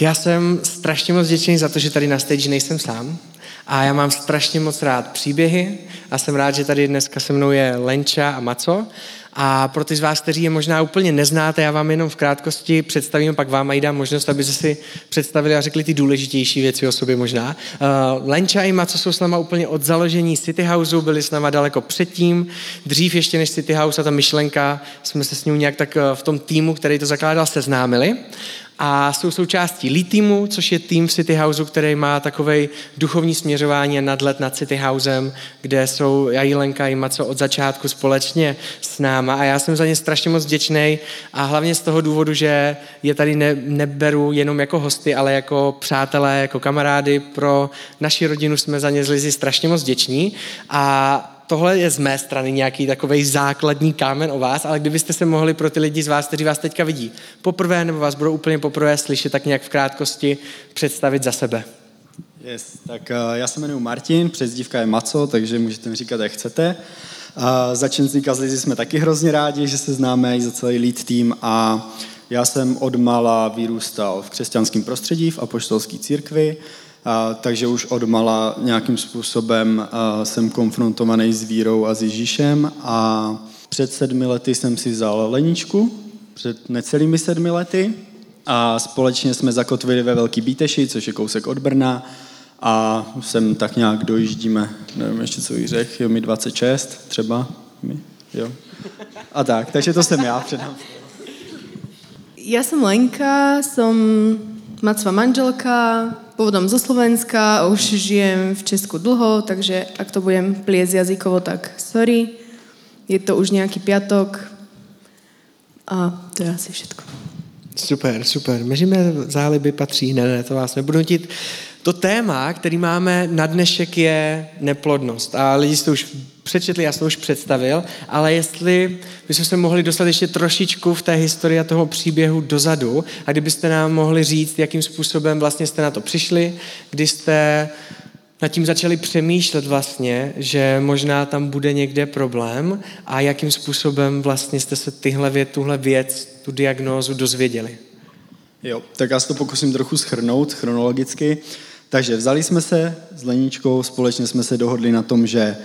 Tak já jsem strašně moc vděčný za to, že tady na stage nejsem sám. A já mám strašně moc rád příběhy a jsem rád, že tady dneska se mnou je Lenča a Maco. A pro ty z vás, kteří je možná úplně neznáte, já vám jenom v krátkosti představím, pak vám mají dám možnost, aby se si představili a řekli ty důležitější věci o sobě možná. Uh, Lenča i Maco jsou s náma úplně od založení City Houseu, byli s náma daleko předtím, dřív ještě než City House a ta myšlenka, jsme se s ním nějak tak v tom týmu, který to zakládal, seznámili a jsou součástí Lead Teamu, což je tým v City Houseu, který má takový duchovní směřování a nadlet nad City Housem, kde jsou já Lenka i Maco od začátku společně s náma a já jsem za ně strašně moc vděčný a hlavně z toho důvodu, že je tady ne, neberu jenom jako hosty, ale jako přátelé, jako kamarády. Pro naši rodinu jsme za ně z strašně moc vděční a tohle je z mé strany nějaký takový základní kámen o vás, ale kdybyste se mohli pro ty lidi z vás, kteří vás teďka vidí poprvé nebo vás budou úplně poprvé slyšet, tak nějak v krátkosti představit za sebe. Yes, tak uh, já se jmenuji Martin, přezdívka je Maco, takže můžete mi říkat, jak chcete. Uh, za Čenzlíka z Lizy jsme taky hrozně rádi, že se známe i za celý lead tým a já jsem od mala vyrůstal v křesťanském prostředí, v apoštolské církvi, a, takže už od mala nějakým způsobem a, jsem konfrontovaný s vírou a s Ježíšem. A před sedmi lety jsem si vzal Leničku, před necelými sedmi lety. A společně jsme zakotvili ve Velký Bíteši, což je kousek od Brna a sem tak nějak dojíždíme, nevím ještě co jí řek, jo mi 26 třeba, mi, jo. A tak, takže to jsem já předám. Já jsem Lenka, jsem Macva manželka, pôvodom zo Slovenska, už žijem v Česku dlho, takže ak to budem pliesť jazykovo, tak sorry. Je to už nějaký piatok a to je asi všetko. Super, super. Meříme záliby patří, ne, ne, to vás nebudu nutit. To téma, který máme na dnešek, je neplodnost. A lidi jste už přečetli, já jsem už představil, ale jestli bychom se mohli dostat ještě trošičku v té historii a toho příběhu dozadu a kdybyste nám mohli říct, jakým způsobem vlastně jste na to přišli, kdy jste nad tím začali přemýšlet vlastně, že možná tam bude někde problém a jakým způsobem vlastně jste se tyhle věc, tuhle věc, tu diagnózu dozvěděli. Jo, tak já se to pokusím trochu schrnout chronologicky. Takže vzali jsme se s Leníčkou, společně jsme se dohodli na tom, že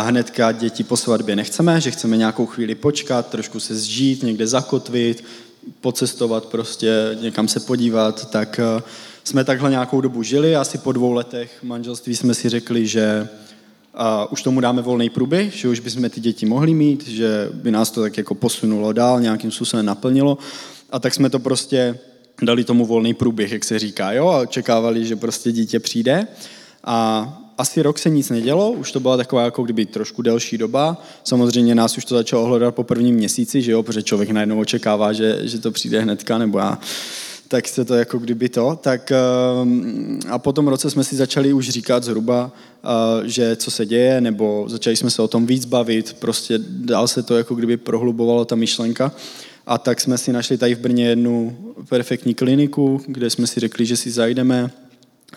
hnedka děti po svatbě nechceme, že chceme nějakou chvíli počkat, trošku se zžít, někde zakotvit, pocestovat prostě, někam se podívat, tak jsme takhle nějakou dobu žili. Asi po dvou letech manželství jsme si řekli, že už tomu dáme volný průběh, že už bychom ty děti mohli mít, že by nás to tak jako posunulo dál, nějakým způsobem naplnilo. A tak jsme to prostě dali tomu volný průběh, jak se říká, jo, a očekávali, že prostě dítě přijde. A asi rok se nic nedělo, už to byla taková jako kdyby trošku delší doba. Samozřejmě nás už to začalo hledat po prvním měsíci, že jo, protože člověk najednou očekává, že, že to přijde hnedka, nebo já tak se to jako kdyby to. Tak, ehm, a po tom roce jsme si začali už říkat zhruba, eh, že co se děje, nebo začali jsme se o tom víc bavit, prostě dál se to jako kdyby prohlubovalo ta myšlenka. A tak jsme si našli tady v Brně jednu perfektní kliniku, kde jsme si řekli, že si zajdeme,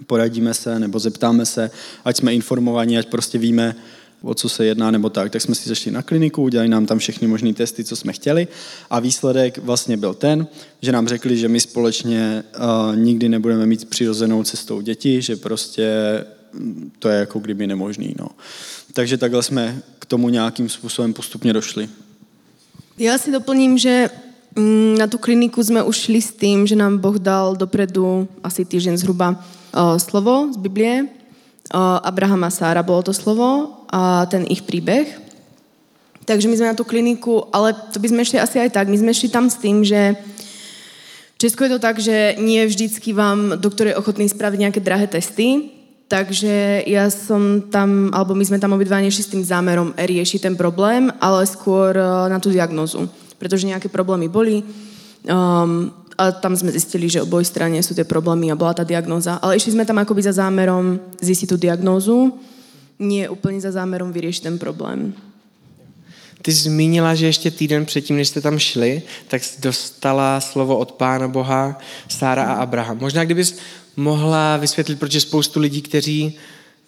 poradíme se nebo zeptáme se, ať jsme informovaní, ať prostě víme, o co se jedná nebo tak. Tak jsme si zašli na kliniku, udělali nám tam všechny možné testy, co jsme chtěli a výsledek vlastně byl ten, že nám řekli, že my společně uh, nikdy nebudeme mít přirozenou cestou děti, že prostě mm, to je jako kdyby nemožný. No. Takže takhle jsme k tomu nějakým způsobem postupně došli. Já si doplním, že mm, na tu kliniku jsme už šli s tím, že nám Boh dal dopredu asi týden zhruba slovo z Biblie. Abraham a Sára bylo to slovo a ten ich príbeh. Takže my jsme na tu kliniku, ale to by sme šli asi aj tak, my jsme šli tam s tým, že v Česku je to tak, že nie vždycky vám doktor je ochotný spraviť nějaké drahé testy, takže ja som tam, alebo my sme tam obidva nešli s tým zámerom riešiť ten problém, ale skôr na tú diagnozu, pretože nejaké problémy boli. Um, a tam jsme zjistili, že oboj straně jsou ty problémy a byla ta diagnóza. Ale išli jsme tam akoby za zámerom zjistit tu diagnózu, nie úplně za zámerom vyřešit ten problém. Ty zmínila, že ještě týden předtím, než jste tam šli, tak dostala slovo od Pána Boha Sára a Abraham. Možná kdybys mohla vysvětlit, proč je spoustu lidí, kteří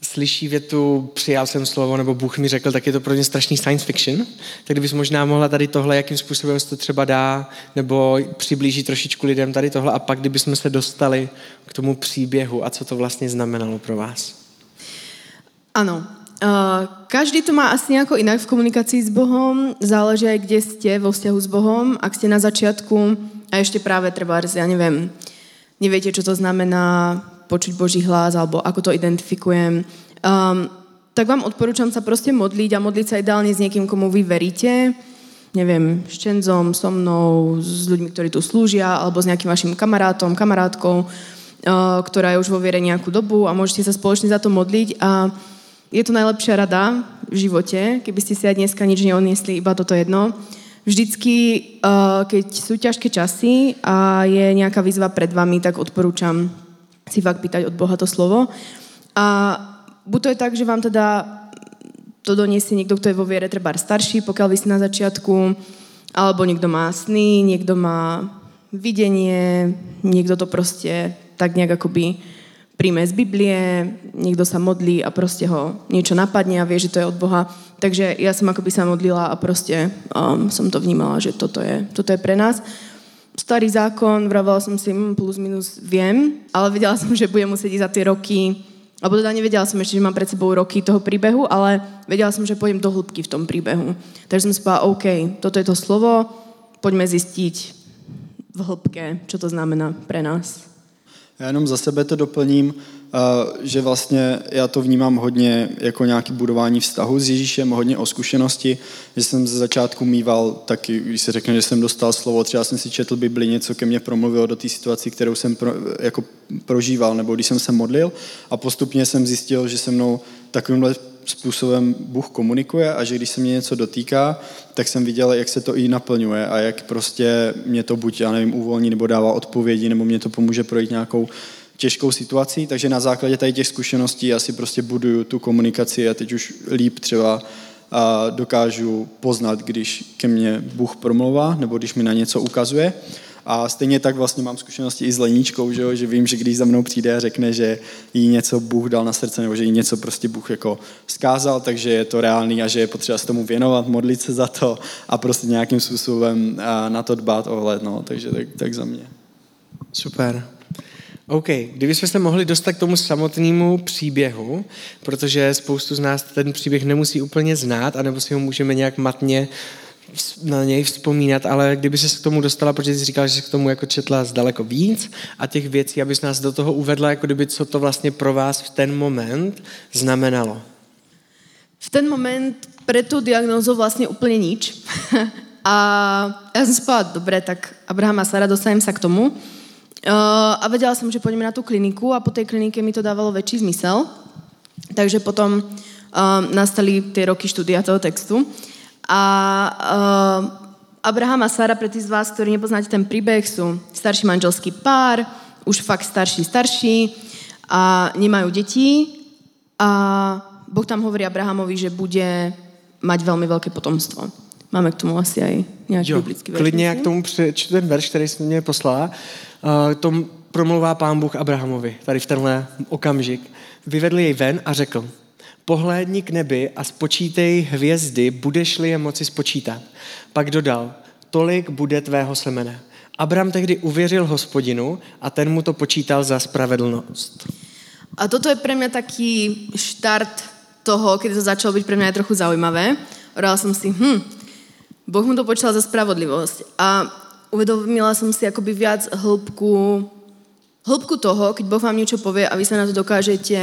slyší větu přijal jsem slovo nebo Bůh mi řekl, tak je to pro ně strašný science fiction. Tak kdybys možná mohla tady tohle, jakým způsobem se to třeba dá, nebo přiblíží trošičku lidem tady tohle a pak kdybychom se dostali k tomu příběhu a co to vlastně znamenalo pro vás. Ano, Uh, každý to má asi nejako inak v komunikácii s Bohom, záleží kde ste vo vzťahu s Bohom. Ak ste na začiatku a ešte práve treba, ja neviem, neviete, čo to znamená počuť Boží hlas alebo ako to identifikujem, um, tak vám odporúčam sa proste modliť a modliť sa ideálne s niekým, komu vy veríte, neviem, s Čenzom, so mnou, s ľuďmi, ktorí tu slúžia, alebo s nejakým vašim kamarátom, kamarátkou, uh, ktorá je už vo viere nejakú dobu a môžete sa spoločne za to modliť. A je to najlepšia rada v živote, keby ste si aj dneska nič neodniesli, iba toto jedno. Vždycky, uh, keď sú ťažké časy a je nejaká výzva pred vami, tak odporúčam si fakt pýtať od Boha to slovo. A buď to je tak, že vám teda to doniesie niekto, kto je vo viere treba starší, pokiaľ vy ste na začiatku, alebo niekto má sny, niekto má videnie, niekto to proste tak nejak akoby príjme z Biblie, niekto sa modlí a proste ho niečo napadne a vie, že to je od Boha. Takže ja som akoby sa modlila a proste um, som to vnímala, že toto je, toto je pre nás. Starý zákon, vravala som si, hm, plus minus viem, ale vedela som, že budem musieť za tie roky, alebo teda nevedela som ešte, že mám pred sebou roky toho príbehu, ale vedela som, že pôjdem do hĺbky v tom príbehu. Takže som si povedala, OK, toto je to slovo, poďme zistiť v hĺbke, čo to znamená pre nás. Já jenom za sebe to doplním, eh, že vlastně já to vnímám hodně jako nějaké budování vztahu s Ježíšem, hodně o zkušenosti, že jsem ze začátku mýval taky, když se řekne, že jsem dostal slovo, třeba jsem si četl Bibli, něco ke mně promluvilo do té situaci, kterou jsem pro, jako prožíval, nebo když jsem se modlil. A postupně jsem zjistil, že se mnou takovýmhle způsobem Bůh komunikuje a že když se mě něco dotýká, tak jsem viděl, jak se to i naplňuje a jak prostě mě to buď, já nevím, uvolní nebo dává odpovědi, nebo mě to pomůže projít nějakou těžkou situací, takže na základě tady těch zkušeností já si prostě buduju tu komunikaci a teď už líp třeba a dokážu poznat, když ke mně Bůh promlouvá nebo když mi na něco ukazuje. A stejně tak vlastně mám zkušenosti i s Leníčkou, že, jo? že vím, že když za mnou přijde a řekne, že jí něco Bůh dal na srdce, nebo že jí něco prostě Bůh jako skázal, takže je to reálný a že je potřeba se tomu věnovat, modlit se za to a prostě nějakým způsobem na to dbát ohled. No. Takže tak, tak za mě. Super. OK, kdybychom se mohli dostat k tomu samotnému příběhu, protože spoustu z nás ten příběh nemusí úplně znát, anebo si ho můžeme nějak matně na něj vzpomínat, ale kdyby se k tomu dostala, protože jsi říkala, že jsi k tomu jako četla zdaleko víc a těch věcí, abys nás do toho uvedla, jako kdyby co to vlastně pro vás v ten moment znamenalo. V ten moment pre tu diagnózu vlastně úplně nič. a já jsem si povedala, dobré, tak Abraham a Sara, dostanem sa k tomu. Uh, a vedela som, že pôjdeme na tú kliniku a po tej klinike mi to dávalo väčší zmysel. Takže potom uh, nastali tie roky štúdia toho textu. A uh, Abraham a Sara, pre tých z vás, ktorí nepoznáte ten príbeh, sú starší manželský pár, už fakt starší, starší a nemajú deti a Boh tam hovorí Abrahamovi, že bude mať veľmi veľké potomstvo. Máme k tomu asi aj nějaký jo, biblický verš. Klidně jak tomu přečtu ten verš, který jsi mě poslala. Uh, tom promluvá pán Bůh Abrahamovi, tady v tenhle okamžik. Vyvedl jej ven a řekl, Pohlédni k nebi a spočítej hvězdy, budeš-li je moci spočítat. Pak dodal, tolik bude tvého semene. Abram tehdy uvěřil hospodinu a ten mu to počítal za spravedlnost. A toto je pre mňa taký štart toho, keď to začalo pre mňa aj trochu zaujímavé. Hovorila som si, hm, Boh mu to počítal za spravodlivosť. A uvedomila som si akoby viac hĺbku, hĺbku toho, keď Boh vám niečo povie a vy sa na to dokážete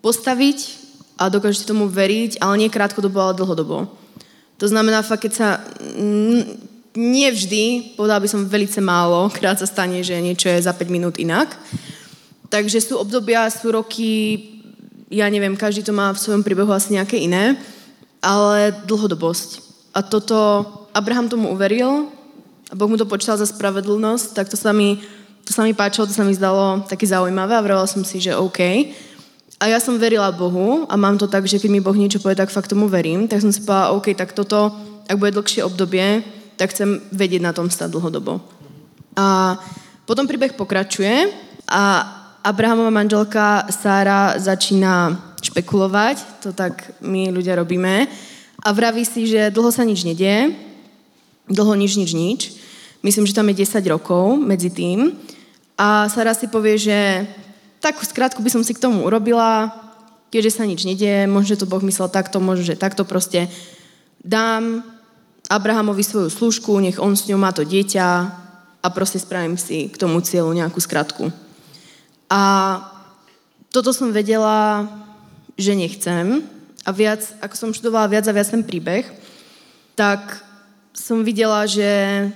postaviť a dokážete tomu veriť, ale nie krátkodobo, ale dlhodobo. To znamená, fakt, keď sa nie vždy, povedala by som velice málo, krát sa stane, že niečo je za 5 minút inak. Takže sú obdobia, sú roky, ja neviem, každý to má v svojom príbehu asi nejaké iné, ale dlhodobosť. A toto, Abraham tomu uveril a Boh mu to počítal za spravedlnosť, tak to sa mi, to sa mi páčilo, to sa mi zdalo také zaujímavé a vrala som si, že OK. A ja som verila Bohu a mám to tak, že keď mi Boh niečo povie, tak fakt tomu verím. Tak som si povedala, OK, tak toto, ak bude dlhšie obdobie, tak chcem vedieť na tom stať dlhodobo. A potom príbeh pokračuje a Abrahamova manželka Sára začína špekulovať, to tak my ľudia robíme. A vraví si, že dlho sa nič nedie, dlho nič, nič, nič. Myslím, že tam je 10 rokov medzi tým. A Sara si povie, že tak skrátku by som si k tomu urobila, keďže sa nič nedie, možno to Boh myslel takto, možno, že takto proste dám Abrahamovi svoju služku, nech on s ňou má to dieťa a proste spravím si k tomu cieľu nejakú skratku. A toto som vedela, že nechcem a viac, ako som študovala viac a viac ten príbeh, tak som videla, že,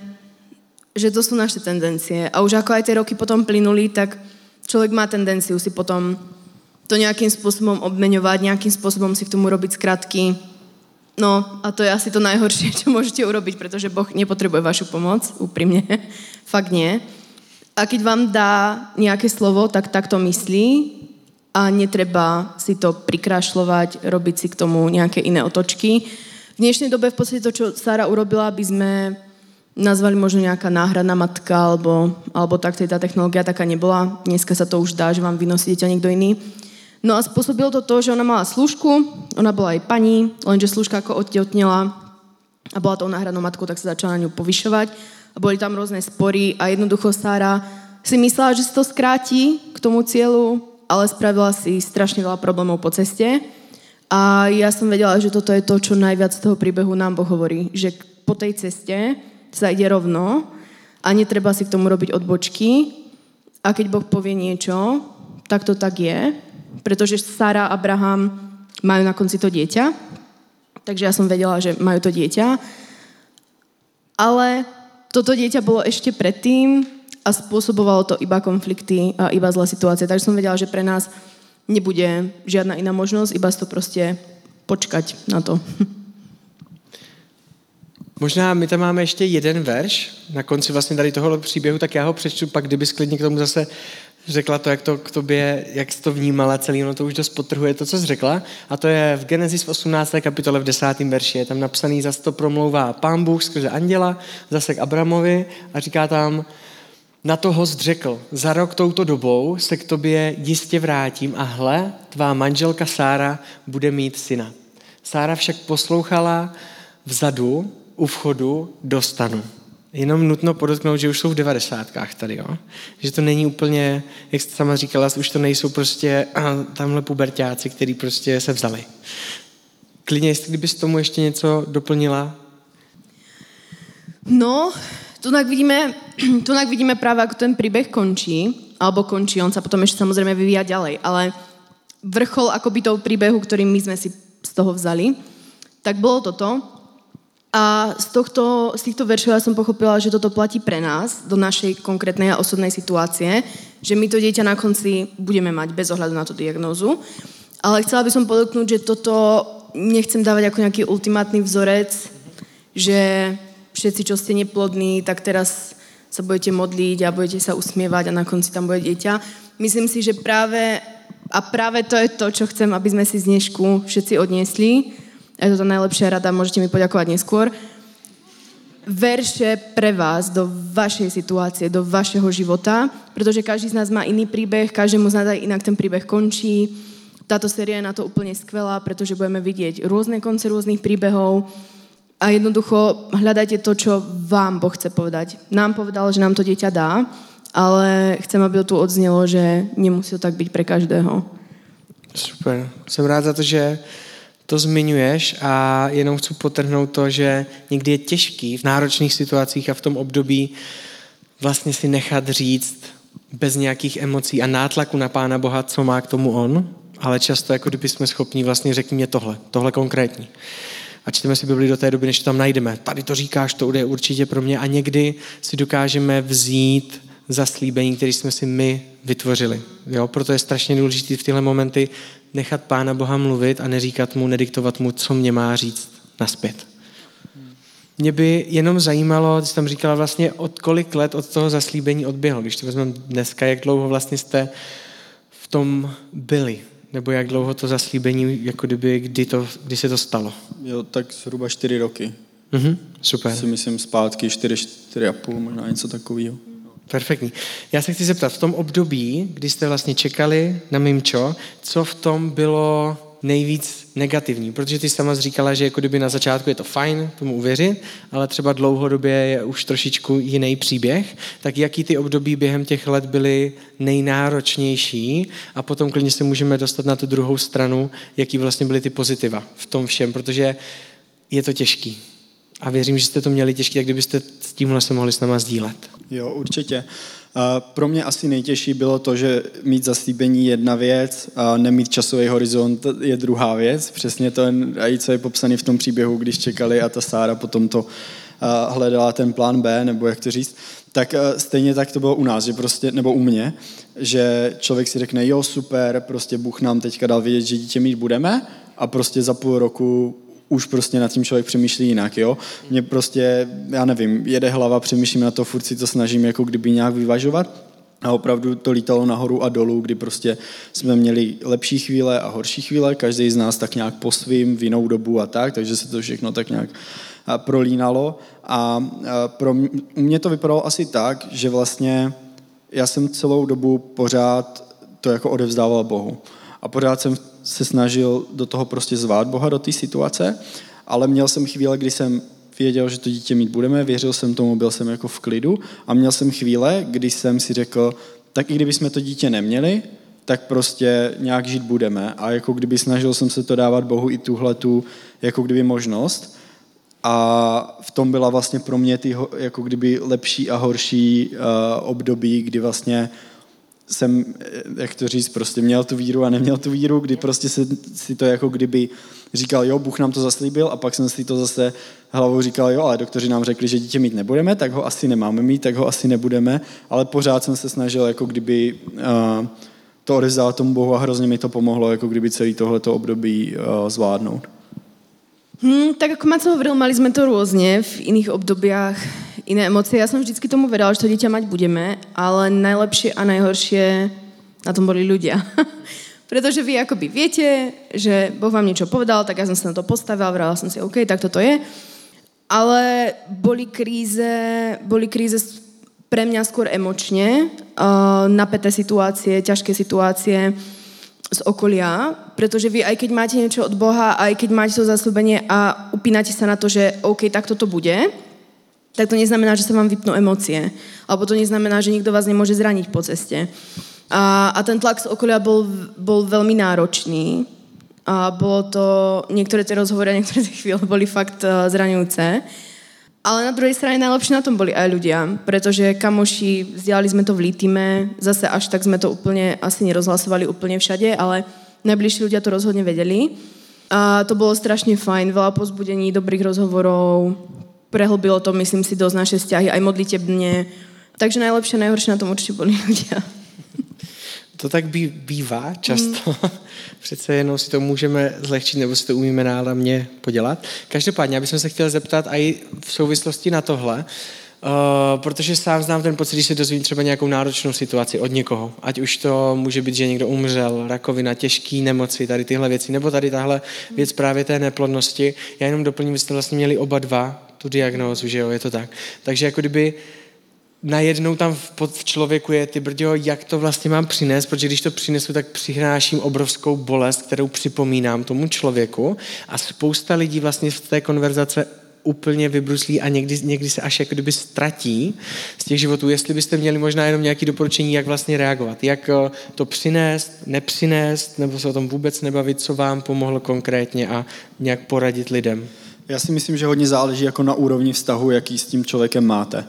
že to sú naše tendencie. A už ako aj tie roky potom plynuli, tak človek má tendenciu si potom to nejakým spôsobom obmeňovať, nejakým spôsobom si k tomu robiť skratky. No a to je asi to najhoršie, čo môžete urobiť, pretože Boh nepotrebuje vašu pomoc, úprimne. Fakt nie. A keď vám dá nejaké slovo, tak tak to myslí a netreba si to prikrašľovať, robiť si k tomu nejaké iné otočky. V dnešnej dobe v podstate to, čo Sara urobila, by sme nazvali možno nejaká náhradná matka, alebo, alebo tak tá technológia taká nebola. Dneska sa to už dá, že vám vynosí dieťa niekto iný. No a spôsobilo to to, že ona mala služku, ona bola aj pani, lenže služka ako odtehotnela a bola to náhradnou matkou, tak sa začala na ňu povyšovať a boli tam rôzne spory a jednoducho Sára si myslela, že si to skráti k tomu cieľu, ale spravila si strašne veľa problémov po ceste. A ja som vedela, že toto je to, čo najviac z toho príbehu nám Boh hovorí, že po tej ceste sa ide rovno a netreba si k tomu robiť odbočky. A keď Boh povie niečo, tak to tak je, pretože Sara a Abraham majú na konci to dieťa. Takže ja som vedela, že majú to dieťa. Ale toto dieťa bolo ešte predtým a spôsobovalo to iba konflikty a iba zlé situácie. Takže som vedela, že pre nás nebude žiadna iná možnosť, iba to proste počkať na to. Možná my tam máme ještě jeden verš na konci vlastně tady tohohle příběhu, tak já ho přečtu, pak kdyby sklidně k tomu zase řekla to, jak to k tobě, jak jsi to vnímala celý, ono to už dost potrhuje to, co jsi řekla. A to je v Genesis v 18. kapitole v 10. verši. Je tam napsaný, zase to promlouvá pán Bůh skrze anděla, zase k Abramovi a říká tam, na to host řekl, za rok touto dobou se k tobě jistě vrátím a hle, tvá manželka Sára bude mít syna. Sára však poslouchala vzadu u vchodu do stanu. Jenom nutno podotknout, že už jsou v devadesátkách tady, jo? Že to není úplně, jak jste sama říkala, už to nejsou prostě tamhle pubertáci, který prostě se vzali. Klidně, jestli kdybys tomu ještě něco doplnila? No, tunak vidíme, tunak vidíme práve, ako ten príbeh končí, alebo končí, on sa potom ešte samozrejme vyvíja ďalej, ale vrchol akoby toho príbehu, ktorý my sme si z toho vzali, tak bolo toto, a z, tohto, z týchto veršov ja som pochopila, že toto platí pre nás, do našej konkrétnej a osobnej situácie, že my to dieťa na konci budeme mať bez ohľadu na tú diagnózu. Ale chcela by som podotknúť, že toto nechcem dávať ako nejaký ultimátny vzorec, že všetci, čo ste neplodní, tak teraz sa budete modliť a budete sa usmievať a na konci tam bude dieťa. Myslím si, že práve, a práve to je to, čo chcem, aby sme si z dnešku všetci odniesli, je to tá najlepšia rada, môžete mi poďakovať neskôr. Verše pre vás do vašej situácie, do vašeho života, pretože každý z nás má iný príbeh, každému z nás aj inak ten príbeh končí. Táto séria je na to úplne skvelá, pretože budeme vidieť rôzne konce rôznych príbehov a jednoducho hľadajte to, čo vám Boh chce povedať. Nám povedal, že nám to dieťa dá, ale chcem, aby to tu odznelo, že nemusí to tak byť pre každého. Super. Jsem rád za to, že to zmiňuješ a jenom chci potrhnout to, že někdy je těžký v náročných situacích a v tom období vlastně si nechat říct bez nějakých emocí a nátlaku na Pána Boha, co má k tomu on, ale často jako kdyby jsme schopni vlastně řekni mě tohle, tohle konkrétní. A čteme si Bibli do té doby, než to tam najdeme. Tady to říkáš, to je určitě pro mě. A někdy si dokážeme vzít zaslíbení, které jsme si my vytvořili. Jo? Proto je strašně důležité v tyhle momenty nechat Pána Boha mluvit a neříkat mu, nediktovat mu, co mě má říct naspět. Mě by jenom zajímalo, ty jsi tam říkala vlastně, od kolik let od toho zaslíbení odběhlo. Když to vezmeme dneska, jak dlouho vlastně jste v tom byli? Nebo jak dlouho to zaslíbení, jako kdyby, kdy, to, kdy se to stalo? Jo, tak zhruba čtyři roky. Mhm, super. Si myslím zpátky čtyři, čtyři a půl, možná něco takového. Perfektní. Já se chci zeptat, v tom období, kdy jste vlastně čekali na Mimčo, co v tom bylo nejvíc negativní, protože ty sama říkala, že jako kdyby na začátku je to fajn tomu uvěřit, ale třeba dlouhodobě je už trošičku jiný příběh, tak jaký ty období během těch let byly nejnáročnější a potom klidně se můžeme dostat na tu druhou stranu, jaký vlastně byly ty pozitiva v tom všem, protože je to těžký. A věřím, že jste to měli těžké, tak kdybyste s tímhle se mohli s náma sdílet. Jo, určitě. Pro mě asi nejtěžší bylo to, že mít zaslíbení jedna věc a nemít časový horizont je druhá věc. Přesně to, co je popsaný v tom příběhu, když čekali a ta Sára potom to hledala ten plán B, nebo jak to říct, tak stejně tak to bylo u nás, že prostě, nebo u mě, že člověk si řekne, jo, super, prostě Bůh nám teďka dal vědět, že dítě mít budeme a prostě za půl roku už prostě nad tím člověk přemýšlí jinak, jo. Mě prostě, já nevím, jede hlava, přemýšlím na to, furt si to snažím jako kdyby nějak vyvažovat a opravdu to lítalo nahoru a dolů, kdy prostě jsme měli lepší chvíle a horší chvíle, každý z nás tak nějak po svým, v jinou dobu a tak, takže se to všechno tak nějak prolínalo a pro mě, u mě to vypadalo asi tak, že vlastně já jsem celou dobu pořád to jako odevzdával Bohu. A pořád jsem se snažil do toho prostě zvát Boha do té situace, ale měl jsem chvíle, kdy jsem věděl, že to dítě mít budeme, věřil jsem tomu, byl jsem jako v klidu a měl jsem chvíle, kdy jsem si řekl, tak i kdyby jsme to dítě neměli, tak prostě nějak žít budeme. A jako kdyby snažil jsem se to dávat Bohu i tuhle tu, jako kdyby možnost. A v tom byla vlastně pro mě ty jako kdyby lepší a horší uh, období, kdy vlastně jsem, jak to říct, prostě měl tu víru a neměl tu víru, kdy prostě se, si to jako kdyby říkal, jo, Bůh nám to zaslíbil a pak jsem si to zase hlavou říkal, jo, ale doktoři nám řekli, že dítě mít nebudeme, tak ho asi nemáme mít, tak ho asi nebudeme, ale pořád jsem se snažil jako kdyby uh, to odevzdal tomu Bohu a hrozně mi to pomohlo, jako kdyby celý tohleto období uh, zvládnout. Hmm, tak ako Maco hovoril, mali sme to rôzne v iných obdobiach, iné emócie. Ja som vždycky tomu vedala, že to dieťa mať budeme, ale najlepšie a najhoršie na tom boli ľudia. Pretože vy akoby viete, že Boh vám niečo povedal, tak ja som sa na to postavila, vrala som si, OK, tak toto je. Ale boli kríze, boli kríze pre mňa skôr emočne, uh, napäté situácie, ťažké situácie, z okolia, pretože vy aj keď máte niečo od Boha, aj keď máte to zaslúbenie a upínate sa na to, že OK, tak toto bude, tak to neznamená, že sa vám vypnú emócie. Alebo to neznamená, že nikto vás nemôže zraniť po ceste. A, a ten tlak z okolia bol, bol veľmi náročný. A bolo to, niektoré tie rozhovory a niektoré tie chvíle boli fakt uh, zraňujúce. Ale na druhej strane najlepšie na tom boli aj ľudia, pretože kamoši, vzdiali sme to v Litime, zase až tak sme to úplne asi nerozhlasovali úplne všade, ale najbližší ľudia to rozhodne vedeli. A to bolo strašne fajn, veľa pozbudení, dobrých rozhovorov, prehlbilo to, myslím si, dosť naše vzťahy, aj modlitebne. Takže najlepšie najhoršie na tom určite boli ľudia. To tak bývá často. Mm. Přece jenom si to můžeme zlehčit, nebo si to umíme náramně podělat. Každopádně, abych se chtěl zeptat i v souvislosti na tohle, Uh, protože sám znám ten pocit, když se dozvím třeba nějakou náročnou situaci od někoho. Ať už to může být, že někdo umřel, rakovina, těžké nemoci, tady tyhle věci, nebo tady tahle věc právě té neplodnosti. Já jenom doplním, že jste vlastně měli oba dva tu diagnózu, že jo, je to tak. Takže jako kdyby uh, najednou tam v, v člověku je, ty brďo, jak to vlastně mám přinést, protože když to přinesu, tak přináším obrovskou bolest, kterou připomínám tomu člověku a spousta lidí vlastně v té konverzace úplně vybruslí a někdy, někdy se až jako kdyby ztratí z těch životů. Jestli byste měli možná jenom nějaké doporučení, jak vlastně reagovat, jak eh, to přinést, nepřinést, nebo se o tom vůbec nebavit, co vám pomohlo konkrétně a nějak poradit lidem. Já si myslím, že hodně záleží jako na úrovni vztahu, jaký s tím člověkem máte.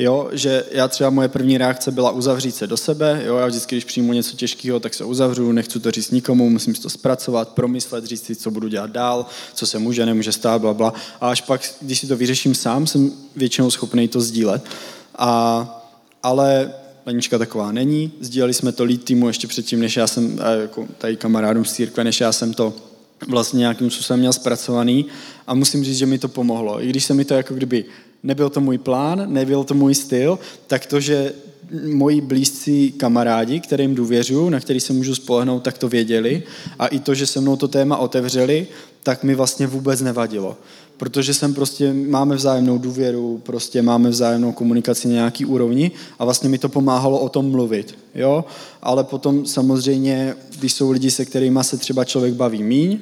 Jo, že já třeba moje první reakce byla uzavřít se do sebe, jo, já vždycky, když přijmu něco těžkého, tak se uzavřu, nechci to říct nikomu, musím si to zpracovat, promyslet, říct si, co budu dělat dál, co se může, nemůže stát, bla, bla. A až pak, když si to vyřeším sám, jsem většinou schopný to sdílet. A, ale Lenička taková není, sdíleli jsme to lead týmu ještě předtím, než já jsem, jako tady kamarádům z církve, než já jsem to vlastně nějakým způsobem měl zpracovaný a musím říct, že mi to pomohlo. I když se mi to jako kdyby nebyl to můj plán, nebyl to můj styl, tak to, že moji blízcí kamarádi, kterým důvěřuju, na který se můžu spolehnout, tak to věděli. A i to, že se mnou to téma otevřeli, tak mi vlastně vůbec nevadilo. Protože jsem prostě, máme vzájemnou důvěru, prostě máme vzájemnou komunikaci na nějaký úrovni a vlastně mi to pomáhalo o tom mluvit, jo. Ale potom samozřejmě, když jsou lidi, se kterými se třeba člověk baví míň,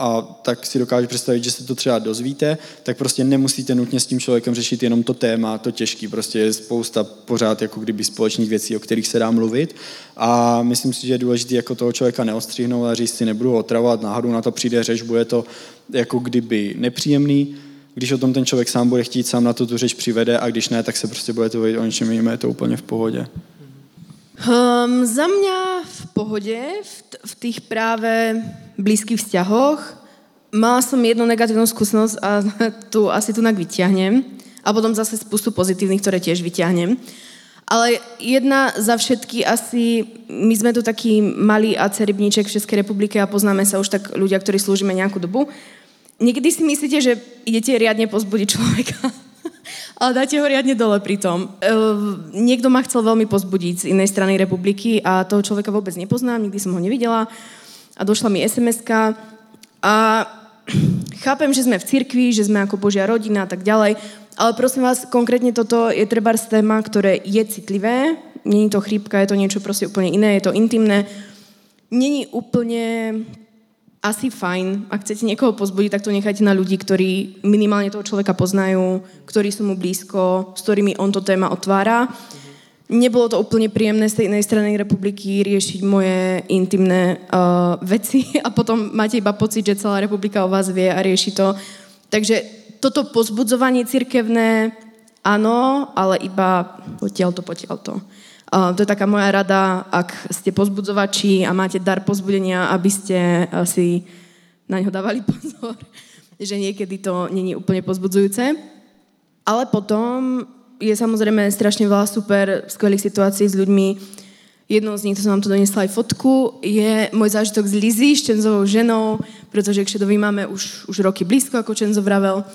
a tak si dokážu představit, že se to třeba dozvíte, tak prostě nemusíte nutně s tím člověkem řešit jenom to téma, to těžký, prostě je spousta pořád jako kdyby společných věcí, o kterých se dá mluvit. A myslím si, že je důležité jako toho člověka neostřihnout a říct si, nebudu otravovat, náhodou na to přijde řeč, bude to jako kdyby nepříjemný, když o tom ten člověk sám bude chtít, sám na to tu řeč přivede a když ne, tak se prostě bude to vědět o něčem jiném, je to úplně v pohodě. Um, za mňa v pohode, v, v tých práve blízkych vzťahoch. Mala som jednu negatívnu skúsenosť a tu asi tu vyťahnem. A potom zase spustu pozitívnych, ktoré tiež vyťahnem. Ale jedna za všetky asi, my sme tu taký malý AC rybníček v Českej republike a poznáme sa už tak ľudia, ktorí slúžime nejakú dobu. Niekedy si myslíte, že idete riadne pozbudiť človeka ale dáte ho riadne dole pri tom. E, niekto ma chcel veľmi pozbudiť z inej strany republiky a toho človeka vôbec nepoznám, nikdy som ho nevidela. A došla mi sms a chápem, že sme v cirkvi, že sme ako Božia rodina a tak ďalej, ale prosím vás, konkrétne toto je treba téma, ktoré je citlivé, není to chrípka, je to niečo proste úplne iné, je to intimné, není úplne asi fajn. Ak chcete niekoho pozbudiť, tak to nechajte na ľudí, ktorí minimálne toho človeka poznajú, ktorí sú mu blízko, s ktorými on to téma otvára. Nebolo to úplne príjemné z tej inej strany republiky riešiť moje intimné uh, veci a potom máte iba pocit, že celá republika o vás vie a rieši to. Takže toto pozbudzovanie cirkevné, áno, ale iba potiaľ to, potiaľ to. Uh, to je taká moja rada, ak ste pozbudzovači a máte dar pozbudenia, aby ste uh, si na ňo dávali pozor, že niekedy to není úplne pozbudzujúce. Ale potom je samozrejme strašne veľa super skvelých situácií s ľuďmi. Jednou z nich, to som vám tu donesla aj fotku, je môj zážitok z Lizy, s Čenzovou ženou, pretože k Šedovi máme už, už roky blízko, ako Čenzo vravel.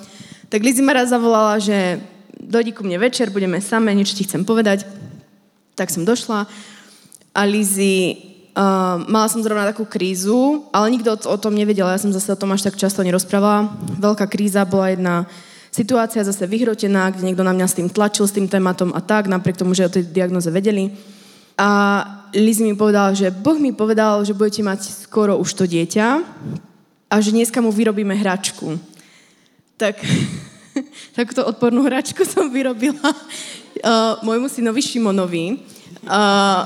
Tak Lizy ma raz zavolala, že dojdi ku mne večer, budeme same, niečo ti chcem povedať. Tak som došla a Lizy, uh, mala som zrovna takú krízu, ale nikto o, tom nevedel, ja som zase o tom až tak často nerozprávala. Veľká kríza bola jedna situácia zase vyhrotená, kde niekto na mňa s tým tlačil, s tým tématom a tak, napriek tomu, že o tej diagnoze vedeli. A Lizy mi povedala, že Boh mi povedal, že budete mať skoro už to dieťa a že dneska mu vyrobíme hračku. Tak takúto odpornú hračku som vyrobila uh, môjmu synovi Šimonovi. Uh,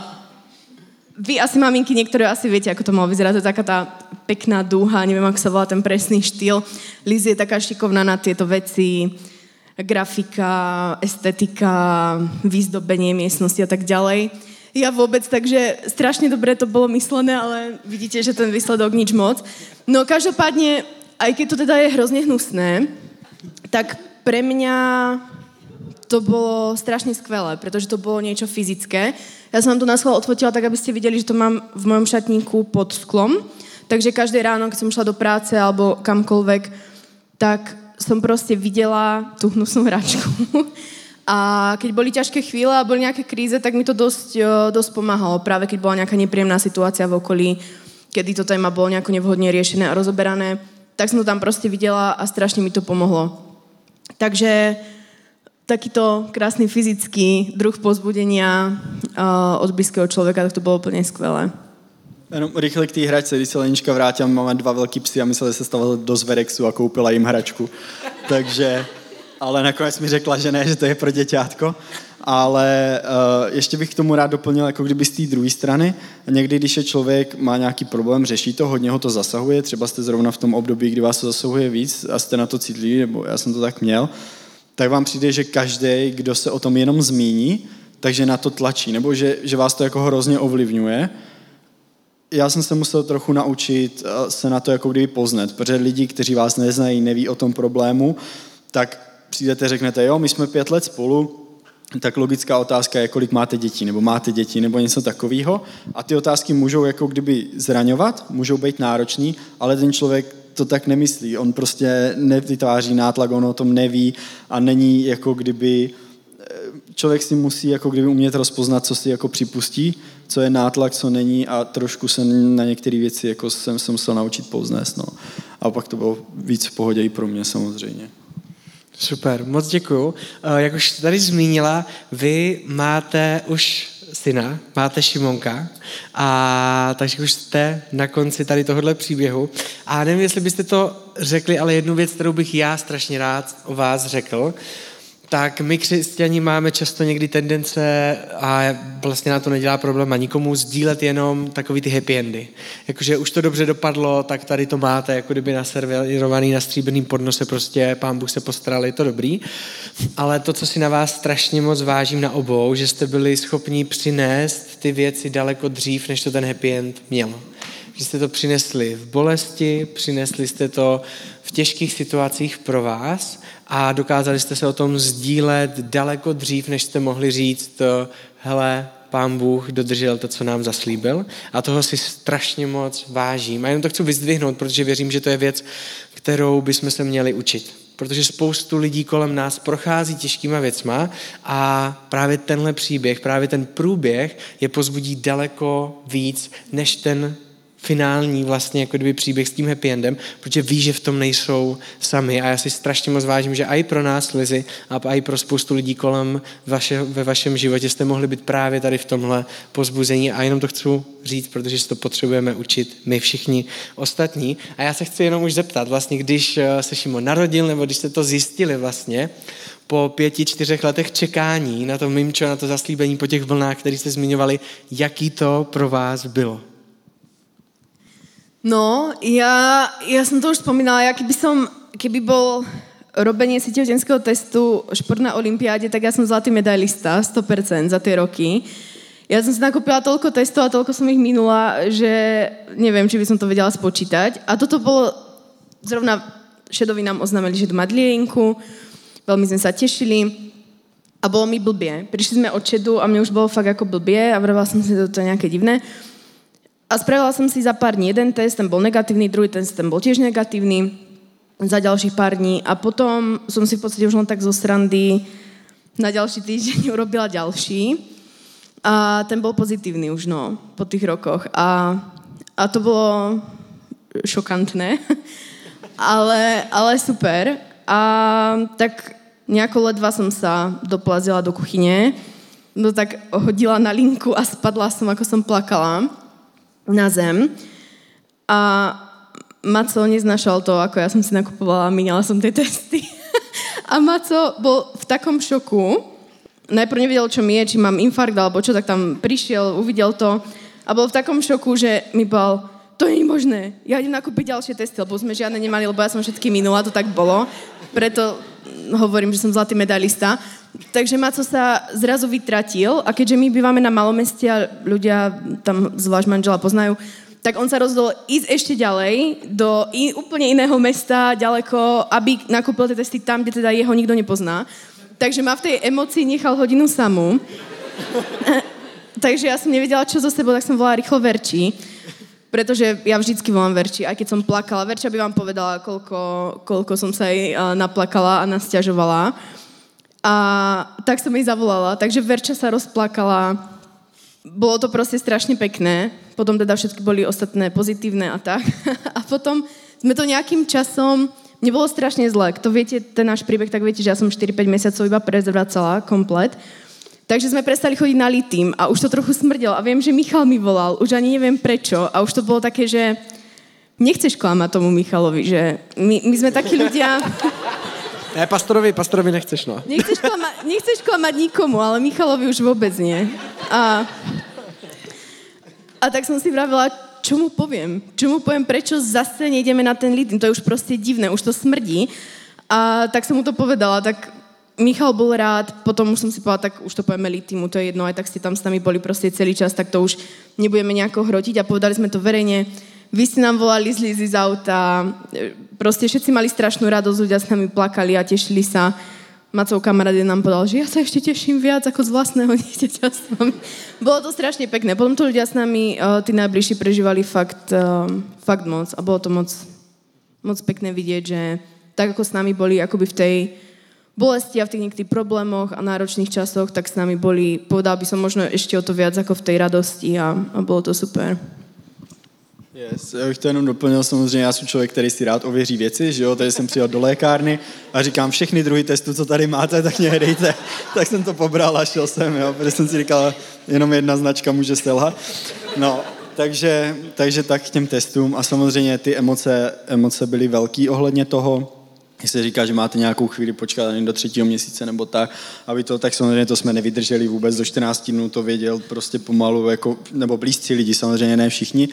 vy asi maminky, niektoré asi viete, ako to malo vyzerať. To je taká tá pekná dúha, neviem, ako sa volá ten presný štýl. Liz je taká šikovná na tieto veci, grafika, estetika, výzdobenie miestnosti a tak ďalej. Ja vôbec, takže strašne dobre to bolo myslené, ale vidíte, že ten výsledok nič moc. No každopádne, aj keď to teda je hrozne hnusné, tak pre mňa to bolo strašne skvelé, pretože to bolo niečo fyzické. Ja som to na schvál odfotila tak, aby ste videli, že to mám v mojom šatníku pod sklom. Takže každé ráno, keď som šla do práce alebo kamkoľvek, tak som proste videla tú hnusnú hračku. A keď boli ťažké chvíle a boli nejaké kríze, tak mi to dosť, dosť pomáhalo. Práve keď bola nejaká nepríjemná situácia v okolí, kedy to téma bolo nejako nevhodne riešené a rozoberané, tak som to tam proste videla a strašne mi to pomohlo. Takže takýto krásny fyzický druh pozbudenia uh, od blízkeho člověka, tak to bylo úplně skvělé. Jenom rychle k té hračce, když se Lenička vrátila, máme dva velký psy a že se stala do Zverexu a koupila jim hračku. Takže, ale nakonec mi řekla, že ne, že to je pro děťátko. Ale uh, ještě bych k tomu rád doplnil, jako kdyby z té druhé strany. Někdy, když je člověk, má nějaký problém, řeší to, hodně ho to zasahuje, třeba jste zrovna v tom období, kdy vás to zasahuje víc a jste na to citliví, nebo já jsem to tak měl, tak vám přijde, že každý, kdo se o tom jenom zmíní, takže na to tlačí, nebo že, že vás to jako hrozně ovlivňuje. Já jsem se musel trochu naučit eh, se na to jako kdyby poznat, protože lidi, kteří vás neznají, neví o tom problému, tak přijdete, řeknete, jo, my jsme pět let spolu, tak logická otázka je, kolik máte dětí, nebo máte děti, nebo něco takového. A ty otázky můžou jako kdyby zraňovat, můžou být náročný, ale ten člověk to tak nemyslí. On prostě nevytváří nátlak, on o tom neví a není jako kdyby člověk si musí jako kdyby umět rozpoznat, co si jako připustí, co je nátlak, co není a trošku se na některé věci jako jsem se musel naučit pouznést. No. A pak to bylo víc v pohodě i pro mě samozřejmě. Super, moc děkuju. Eh, jak už tady zmínila, vy máte už syna, máte Šimonka, a takže už jste na konci tady tohohle příběhu. A nevím, jestli byste to řekli, ale jednu věc, kterou bych já strašně rád o vás řekl, tak my křesťani máme často někdy tendence, a vlastně na to nedělá problém a nikomu, sdílet jenom takový ty happy endy. Jakože už to dobře dopadlo, tak tady to máte, jako kdyby naservirovaný na stříbrným podnose, prostě pán Bůh se postaral, je to dobrý. Ale to, co si na vás strašně moc vážím na obou, že jste byli schopni přinést ty věci daleko dřív, než to ten happy end měl že jste to přinesli v bolesti, přinesli jste to v těžkých situacích pro vás a dokázali jste se o tom sdílet daleko dřív, než jste mohli říct, hele, pán Bůh dodržel to, co nám zaslíbil a toho si strašně moc vážím. A jenom to chci vyzdvihnout, protože věřím, že to je věc, kterou bychom se měli učit. Protože spoustu lidí kolem nás prochází těžkýma věcma a právě tenhle příběh, právě ten průběh je pozbudí daleko víc, než ten finální vlastně jako kdyby příběh s tím happy endem, protože ví, že v tom nejsou sami a já si strašně moc vážím, že i pro nás, Lizy, a i pro spoustu lidí kolem vaše, ve vašem životě jste mohli být právě tady v tomhle pozbuzení a jenom to chci říct, protože si to potřebujeme učit my všichni ostatní. A já se chci jenom už zeptat, vlastně, když eh, se Šimon narodil, nebo když jste to zjistili vlastně, po pěti, čtyřech letech čekání na to mimčo, na to zaslíbení po těch vlnách, které jste zmiňovali, jaký to pro vás bylo? No, ja, ja som to už spomínala, ja keby som, keby bol robenie si tehotenského testu šport na olympiáde, tak ja som zlatý medailista, 100% za tie roky. Ja som si nakúpila toľko testov a toľko som ich minula, že neviem, či by som to vedela spočítať. A toto bolo, zrovna šedovi nám oznámili, že to má dlienku, veľmi sme sa tešili a bolo mi blbie. Prišli sme od šedu a mne už bolo fakt ako blbie a vravila som si, že to je nejaké divné. A spravila som si za pár dní jeden test, ten bol negatívny, druhý test, ten bol tiež negatívny za ďalších pár dní. A potom som si v podstate už len tak zo srandy na ďalší týždeň urobila ďalší. A ten bol pozitívny už no, po tých rokoch. A, a to bolo šokantné, ale, ale super. A tak nejako ledva som sa doplazila do kuchyne, no tak hodila na linku a spadla som, ako som plakala na zem. A Maco neznašal to, ako ja som si nakupovala, minala som tie testy. a Maco bol v takom šoku, najprv nevedel, čo mi je, či mám infarkt alebo čo, tak tam prišiel, uvidel to a bol v takom šoku, že mi bol, to je možné, ja idem nakúpiť ďalšie testy, lebo sme žiadne nemali, lebo ja som všetky minula, to tak bolo. Preto hovorím, že som zlatý medalista. Takže Maco sa zrazu vytratil a keďže my bývame na malomeste a ľudia tam zvlášť manžela poznajú, tak on sa rozhodol ísť ešte ďalej do in, úplne iného mesta, ďaleko, aby nakúpil tie testy tam, kde teda jeho nikto nepozná. Takže ma v tej emocii nechal hodinu samú. Takže ja som nevedela, čo zo sebou, tak som volala rýchlo Verči. Pretože ja vždycky volám Verči, aj keď som plakala. Verča by vám povedala, koľko, koľko som sa jej naplakala a nasťažovala. A tak som jej zavolala, takže Verča sa rozplakala. Bolo to proste strašne pekné. Potom teda všetky boli ostatné pozitívne a tak. A potom sme to nejakým časom... Mne bolo strašne zle. Kto viete ten náš príbeh, tak viete, že ja som 4-5 mesiacov iba prezvracala komplet. Takže sme prestali chodiť na litým a už to trochu smrdelo. A viem, že Michal mi volal, už ani neviem prečo. A už to bolo také, že nechceš klamať tomu Michalovi, že my, my sme takí ľudia... Ne, pastorovi, pastorovi nechceš, no. Nechceš klamať, nechceš klamať nikomu, ale Michalovi už vôbec nie. A, a tak som si vravila, čo mu poviem? Čo mu poviem, prečo zase nejdeme na ten litin? To je už proste divné, už to smrdí. A tak som mu to povedala, tak Michal bol rád, potom už som si povedala, tak už to povieme litimu, to je jedno, aj tak ste tam s nami boli proste celý čas, tak to už nebudeme nejako hrotiť a povedali sme to verejne vy ste nám volali z Lizy z auta, proste všetci mali strašnú radosť, ľudia s nami plakali a tešili sa. Macov kamarát nám povedal, že ja sa ešte teším viac ako z vlastného dieťaťa s vami. Bolo to strašne pekné. Potom to ľudia s nami, uh, tí najbližší, prežívali fakt, uh, fakt moc. A bolo to moc, moc pekné vidieť, že tak ako s nami boli akoby v tej bolesti a v tých niekedy problémoch a náročných časoch, tak s nami boli, povedal by som možno ešte o to viac ako v tej radosti a, a bolo to super. Yes, já bych to jenom doplnil, samozřejmě já jsem člověk, který si rád ověří věci, že jo, tady jsem přijel do lékárny a říkám všechny druhy testů, co tady máte, tak mě dejte. tak jsem to pobral a šel jsem, jo, protože jsem si říkal, jenom jedna značka může selhat. No, takže, takže tak k těm testům. A samozřejmě ty emoce, emoce byly velký ohledně toho, když se říká, že máte nějakou chvíli počkat ani do třetího měsíce nebo tak, aby to, tak samozřejmě to jsme nevydrželi vůbec do 14 dnů, to věděl prostě pomalu, jako, nebo blízcí lidi, samozřejmě ne všichni,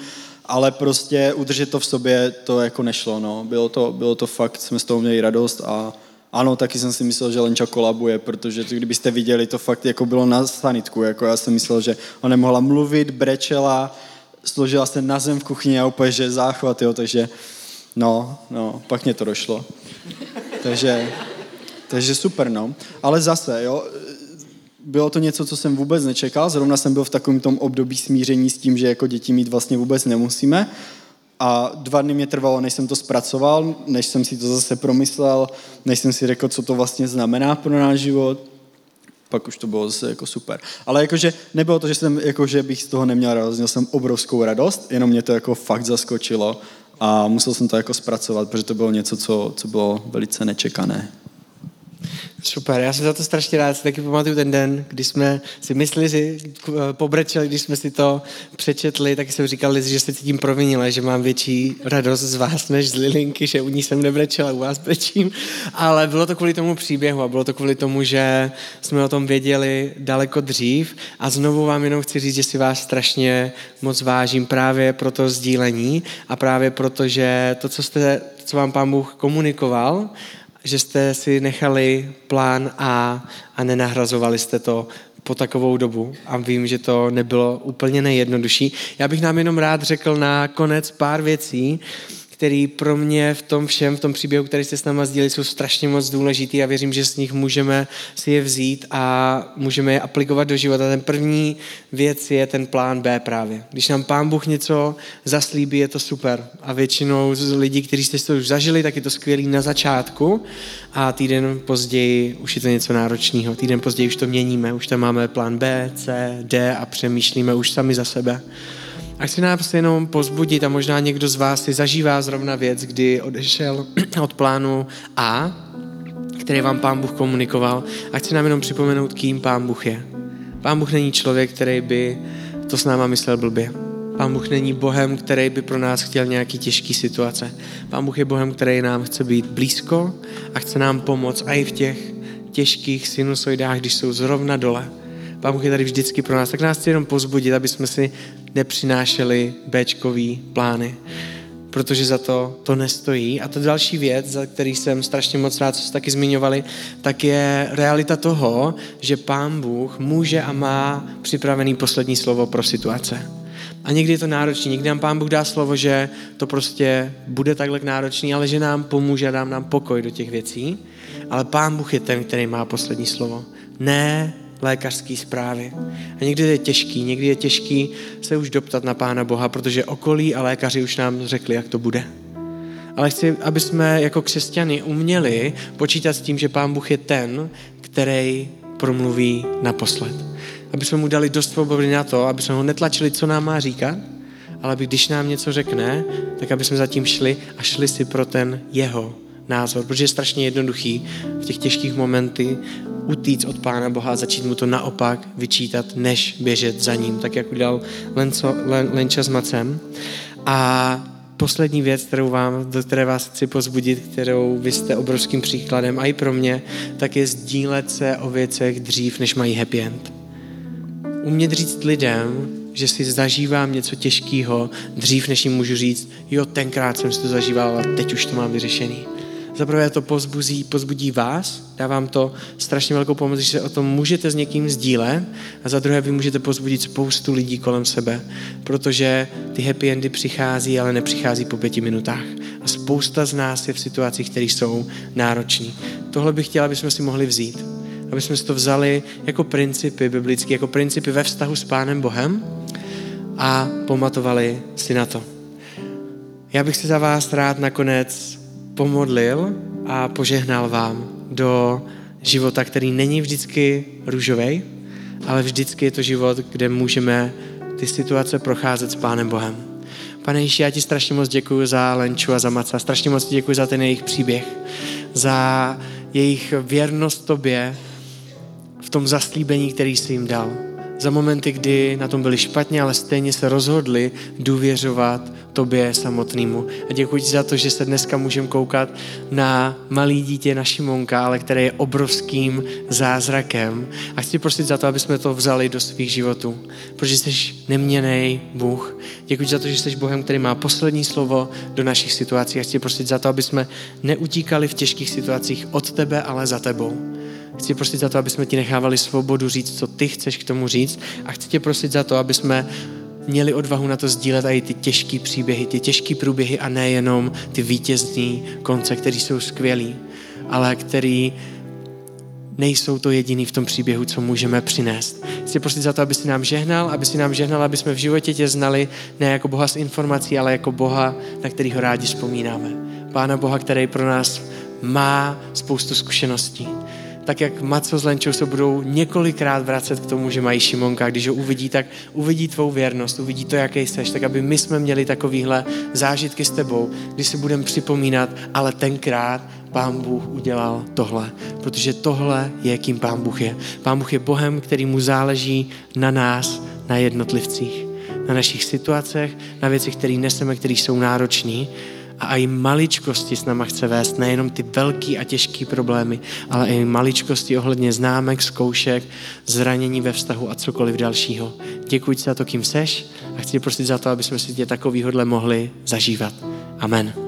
ale prostě udržet to v sobě, to jako nešlo, no. Bylo to, bylo to fakt, jsme z toho měli radost a ano, taky jsem si myslel, že Lenča kolabuje, protože to, kdybyste viděli, to fakt jako bylo na sanitku, jako já jsem myslel, že ona nemohla mluvit, brečela, složila se na zem v kuchyni a úplně, že záchvat, jo, takže no, no, pak mě to došlo. takže, takže super, no. Ale zase, jo, bylo to něco, co jsem vůbec nečekal. Zrovna jsem byl v takovém tom období smíření s tím, že jako děti mít vlastně vůbec nemusíme. A dva dny mě trvalo, než jsem to zpracoval, než jsem si to zase promyslel, než jsem si řekl, co to vlastně znamená pro náš život. Pak už to bylo zase jako super. Ale jakože nebylo to, že, jsem, jakože bych z toho neměl radost, měl jsem obrovskou radost, jenom mě to jako fakt zaskočilo a musel jsem to jako zpracovat, protože to bylo něco, co, co bylo velice nečekané. Super, já jsem za to strašně rád. Si taky pamatuju ten den, kdy jsme si mysleli, eh, pobrečeli, když jsme si to přečetli, tak jsem říkal, že se cítím provinile, že mám větší radost z vás než z Lilinky, že u ní jsem nebrečela, u vás brečím. Ale bylo to kvůli tomu příběhu a bylo to kvůli tomu, že jsme o tom věděli daleko dřív. A znovu vám jenom chci říct, že si vás strašně moc vážím právě pro to sdílení a právě proto, že to, co jste co vám pán Bůh komunikoval, že jste si nechali plán A a nenahrazovali jste to po takovou dobu a vím, že to nebylo úplně nejjednodušší. Já bych nám jenom rád řekl na konec pár věcí, který pro mě v tom všem, v tom příběhu, který jste s náma sdíleli, jsou strašně moc důležitý a věřím, že z nich můžeme si je vzít a můžeme je aplikovat do života. Ten první věc je ten plán B právě. Když nám Pán Bůh něco zaslíbí, je to super. A většinou z lidí, kteří jste to už zažili, tak je to skvělý na začátku a týden později už je to něco náročného. Týden později už to měníme, už tam máme plán B, C, D a přemýšlíme už sami za sebe. A chci nás jenom pozbudit a možná někdo z vás si zažívá zrovna věc, kdy odešel od plánu A, který vám Pán Bůh komunikoval a chci nám jenom připomenout, kým Pán Bůh je. Pán Bůh není člověk, který by to s náma myslel blbě. Pán Bůh není Bohem, který by pro nás chtěl nějaký těžký situace. Pán Bůh je Bohem, který nám chce být blízko a chce nám pomoct i v těch těžkých sinusoidách, když jsou zrovna dole. Pán Bůh je tady vždycky pro nás. Tak nás chci jenom pozbudit, aby jsme si nepřinášeli Bčkový plány, protože za to to nestojí. A ta další věc, za který jsem strašně moc rád, co jste taky zmiňovali, tak je realita toho, že Pán Bůh může a má připravený poslední slovo pro situace. A někdy je to náročný, někdy nám Pán Bůh dá slovo, že to prostě bude takhle náročný, ale že nám pomůže a dá nám pokoj do těch věcí. Ale Pán Bůh je ten, který má poslední slovo. Ne lékařské zprávy. A někdy je těžký, někdy je těžký se už doptat na Pána Boha, protože okolí a lékaři už nám řekli, jak to bude. Ale chci, aby jsme jako křesťani uměli počítat s tím, že Pán Bůh je ten, který promluví naposled. Aby jsme mu dali dost svobody na to, aby jsme ho netlačili, co nám má říkat, ale aby když nám něco řekne, tak aby jsme zatím šli a šli si pro ten jeho názor, protože je strašně jednoduchý v těch těžkých momenty utíct od Pána Boha a začít mu to naopak vyčítat, než běžet za ním, tak jak udělal Lenco, Len, Lenča s Macem. A poslední věc, kterou vám, do které vás chci pozbudit, kterou vy jste obrovským příkladem, a i pro mě, tak je sdílet se o věcech dřív, než mají happy end. Umět říct lidem, že si zažívám něco těžkého dřív, než jim můžu říct, jo, tenkrát jsem si to zažíval a teď už to mám vyřešený. Zaprvé to pozbudí, pozbudí vás, dávám to strašně velkou pomoc, že se o tom můžete s někým sdílet a za druhé vy můžete pozbudit spoustu lidí kolem sebe, protože ty happy endy přichází, ale nepřichází po pěti minutách. A spousta z nás je v situacích, které jsou náročné. Tohle bych chtěla, aby jsme si mohli vzít. Aby jsme si to vzali jako principy biblické, jako principy ve vztahu s Pánem Bohem a pamatovali si na to. Já bych se za vás rád nakonec pomodlil a požehnal vám do života, který není vždycky růžový, ale vždycky je to život, kde můžeme ty situace procházet s Pánem Bohem. Pane Ježíši, já ti strašně moc děkuji za Lenču a za Maca. Strašně moc děkuji za ten jejich příběh, za jejich věrnost tobě v tom zaslíbení, který jsi jim dal za momenty, kdy na tom byli špatně, ale stejně se rozhodli důvěřovat tobě samotnému. A děkuji ti za to, že se dneska můžeme koukat na malý dítě, na Šimonka, ale které je obrovským zázrakem. A chci prosit za to, aby jsme to vzali do svých životů, protože jsi neměný Bůh. Děkuji za to, že jsi Bohem, který má poslední slovo do našich situací. A chci prosit za to, aby jsme neutíkali v těžkých situacích od tebe, ale za tebou. Chci prosit za to, aby jsme ti nechávali svobodu říct, co ty chceš k tomu říct a chci tě prosit za to, aby jsme měli odvahu na to sdílet i ty těžké příběhy, ty těžké průběhy a nejenom ty vítězní konce, které jsou skvělý, ale který nejsou to jediný v tom příběhu, co můžeme přinést. Chci prosit za to, aby si nám žehnal, aby si nám žehnal, aby jsme v životě tě znali ne jako Boha z informací, ale jako Boha, na kterýho rádi vzpomínáme. Pána Boha, který pro nás má spoustu zkušeností tak jak Maco s Lenčou se budou několikrát vracet k tomu, že mají Šimonka. Když ho uvidí, tak uvidí tvou věrnost, uvidí to, jaký jsi, tak aby my jsme měli takovýhle zážitky s tebou, kdy si budeme připomínat, ale tenkrát Pán Bůh udělal tohle, protože tohle je, kým Pán Bůh je. Pán Bůh je Bohem, který mu záleží na nás, na jednotlivcích, na našich situacích, na věcech, které neseme, které jsou náročné a i maličkosti s náma chce vést, nejenom ty velký a těžký problémy, ale i maličkosti ohledně známek, zkoušek, zranění ve vztahu a cokoliv dalšího. Děkuji za to, kým seš a chci prosit za to, aby jsme si tě takovýhodle mohli zažívat. Amen.